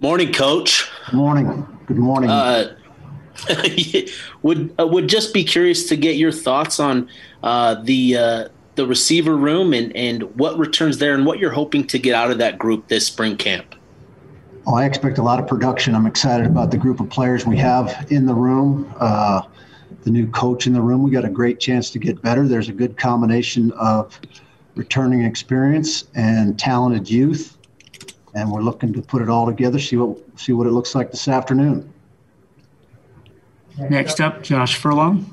Morning, Coach. Morning. Good morning. Uh, would uh, would just be curious to get your thoughts on uh, the uh, the receiver room and and what returns there and what you're hoping to get out of that group this spring camp. Oh, I expect a lot of production. I'm excited about the group of players we have in the room. Uh, the new coach in the room. We got a great chance to get better. There's a good combination of returning experience and talented youth, and we're looking to put it all together. See what see what it looks like this afternoon. Next up, Josh Furlong.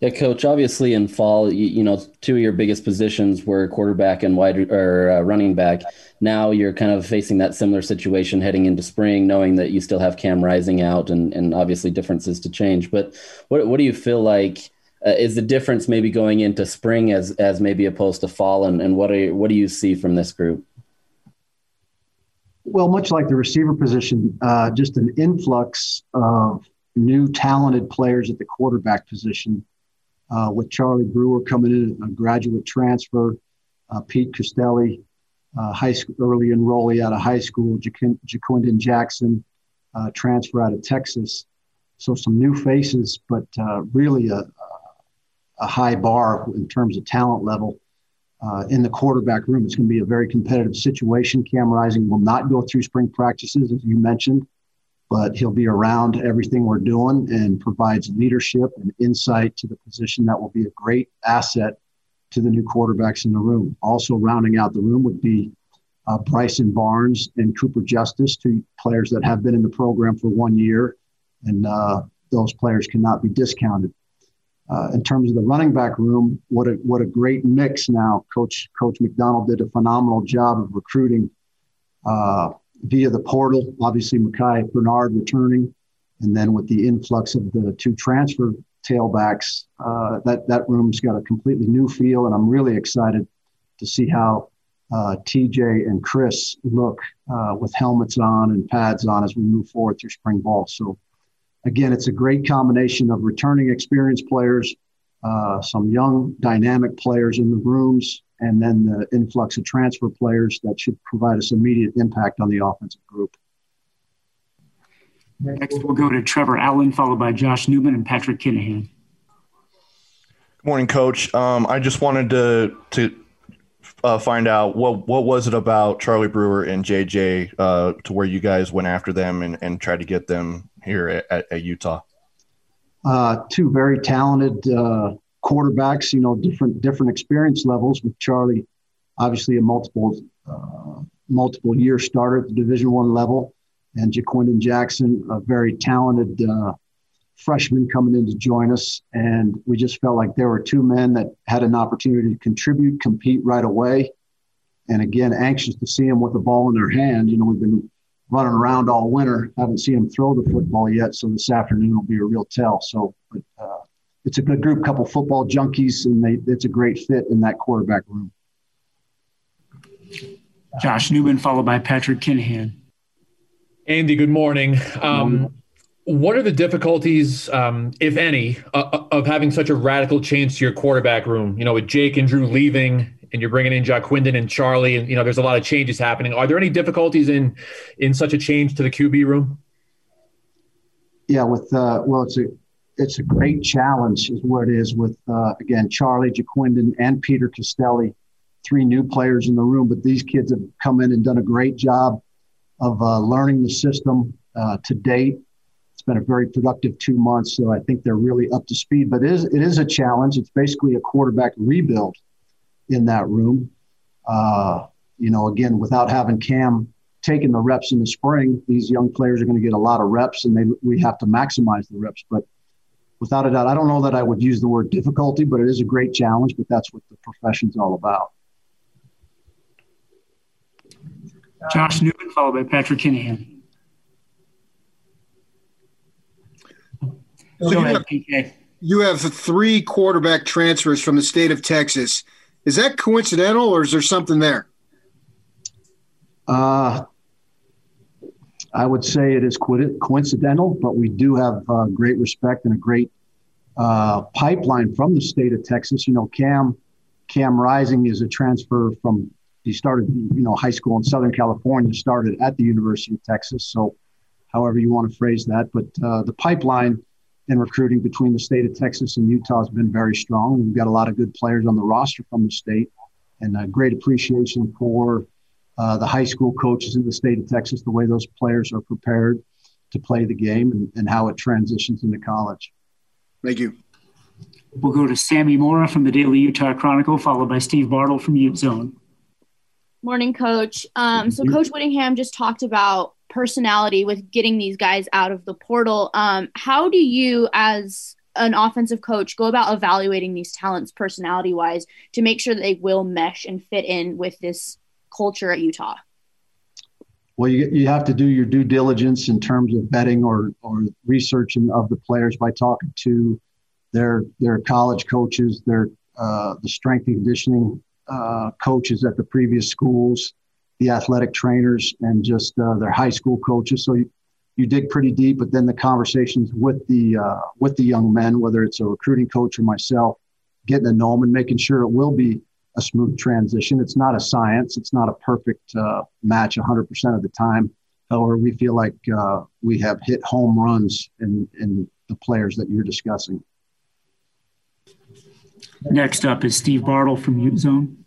Yeah, coach. Obviously, in fall, you, you, know, two of your biggest positions were quarterback and wide or uh, running back. Now you're kind of facing that similar situation heading into spring, knowing that you still have Cam Rising out, and and obviously differences to change. But what what do you feel like uh, is the difference maybe going into spring as as maybe opposed to fall, and, and what are you, what do you see from this group? Well, much like the receiver position, uh, just an influx of new talented players at the quarterback position uh, with Charlie Brewer coming in, a graduate transfer, uh, Pete Costelli, uh, high school, early enrollee out of high school, Ja'Quinden Jackson, uh, transfer out of Texas. So some new faces, but uh, really a, a high bar in terms of talent level. Uh, in the quarterback room, it's going to be a very competitive situation. Cam Rising will not go through spring practices, as you mentioned but he'll be around everything we're doing and provides leadership and insight to the position that will be a great asset to the new quarterbacks in the room. Also, rounding out the room would be uh, Bryson Barnes and Cooper Justice, two players that have been in the program for one year, and uh, those players cannot be discounted. Uh, in terms of the running back room, what a what a great mix now. Coach Coach McDonald did a phenomenal job of recruiting uh, via the portal. Obviously, Micah Bernard returning, and then with the influx of the two transfer tailbacks, uh, that that room's got a completely new feel, and I'm really excited to see how uh, TJ and Chris look uh, with helmets on and pads on as we move forward through spring ball. So, again, it's a great combination of returning experienced players, uh, some young dynamic players in the rooms, and then the influx of transfer players that should provide us immediate impact on the offensive group. Next, we'll go to Trevor Allen, followed by Josh Newman and Patrick Kinahan. Good morning, Coach. Um, I just wanted to to uh, find out what what was it about Charlie Brewer and JJ uh, to where you guys went after them and, and tried to get them here at, at Utah. Uh, two very talented uh, quarterbacks, you know, different different experience levels. With Charlie, obviously a multiple uh, multiple year starter at the Division One level, and Ja'Quinden Jackson, a very talented uh, freshman coming in to join us. And we just felt like there were two men that had an opportunity to contribute, compete right away. And again, anxious to see them with the ball in their hand. You know, we've been running around all winter, I haven't seen him throw the football yet. So this afternoon will be a real tell. So, but, uh, it's a good group, couple football junkies, and they, it's a great fit in that quarterback room. Josh Newman, followed by Patrick Kinahan. Andy, good morning. Um, what are the difficulties, um, if any, uh, of having such a radical change to your quarterback room? You know, with Jake and Drew leaving, and you're bringing in Ja'Quinden and Charlie, and you know, there's a lot of changes happening. Are there any difficulties in in such a change to the QB room? Yeah, with uh, well, it's a it's a great challenge, is what it is with uh, again Charlie Ja'Quinden and Peter Costelli, three new players in the room. But these kids have come in and done a great job of uh, learning the system uh, to date. It's been a very productive two months, so I think they're really up to speed. But it is it is a challenge. It's basically a quarterback rebuild in that room. Uh, you know, again, without having Cam taking the reps in the spring, these young players are going to get a lot of reps, and they we have to maximize the reps. But without a doubt. I don't know that I would use the word difficulty, but it is a great challenge. But that's what the profession's all about. Josh Newman, followed by Patrick Kinahan. So you, have, you have three quarterback transfers from the state of Texas. Is that coincidental, or is there something there? Uh, I would say it is coincidental, but we do have uh, great respect and a great uh, pipeline from the state of Texas. You know, Cam Cam Rising is a transfer from he started, you know, high school in Southern California, started at the University of Texas. So, however you want to phrase that, but uh, the pipeline in recruiting between the state of Texas and Utah has been very strong. We've got a lot of good players on the roster from the state, and a great appreciation for uh, the high school coaches in the state of Texas, the way those players are prepared to play the game and, and how it transitions into college. Thank you. We'll go to Sammy Mora from the Daily Utah Chronicle, followed by Steve Bartle from Ute Zone. Morning, Coach. Um, so, Coach Whittingham just talked about personality with getting these guys out of the portal. Um, how do you, as an offensive coach, go about evaluating these talents personality wise to make sure that they will mesh and fit in with this culture at Utah? Well, you, you have to do your due diligence in terms of betting or, or researching of the players by talking to their their college coaches, their uh, the strength and conditioning uh, coaches at the previous schools, the athletic trainers, and just uh, their high school coaches. So you, you dig pretty deep, but then the conversations with the uh, with the young men, whether it's a recruiting coach or myself, getting to know them and making sure it will be a smooth transition. It's not a science. It's not a perfect uh, match 100% of the time. However, we feel like uh, we have hit home runs in, in the players that you're discussing. Next up is Steve Bartle from Ute Zone.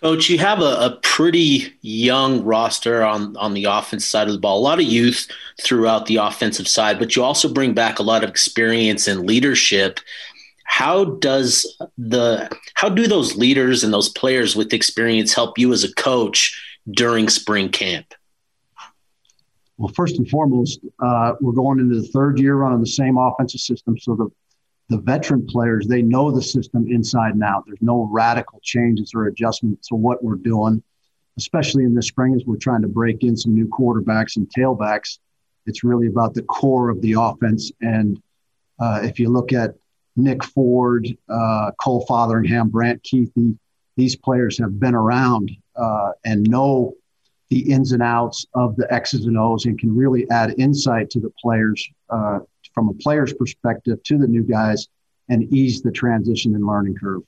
Coach, you have a, a, pretty young roster on, on the offense side of the ball, a lot of youth throughout the offensive side, but you also bring back a lot of experience and leadership. How does the how do those leaders and those players with experience help you as a coach during spring camp? Well, first and foremost, uh, we're going into the third year running the same offensive system, so the the veteran players, they know the system inside and out. There's no radical changes or adjustments to what we're doing, especially in the spring as we're trying to break in some new quarterbacks and tailbacks. It's really about the core of the offense. And uh, if you look at Nick Ford, uh, Cole Fotheringham, Brant Kuithe, these players have been around uh, and know the ins and outs of the X's and O's and can really add insight to the players uh, from a player's perspective to the new guys and ease the transition and learning curve.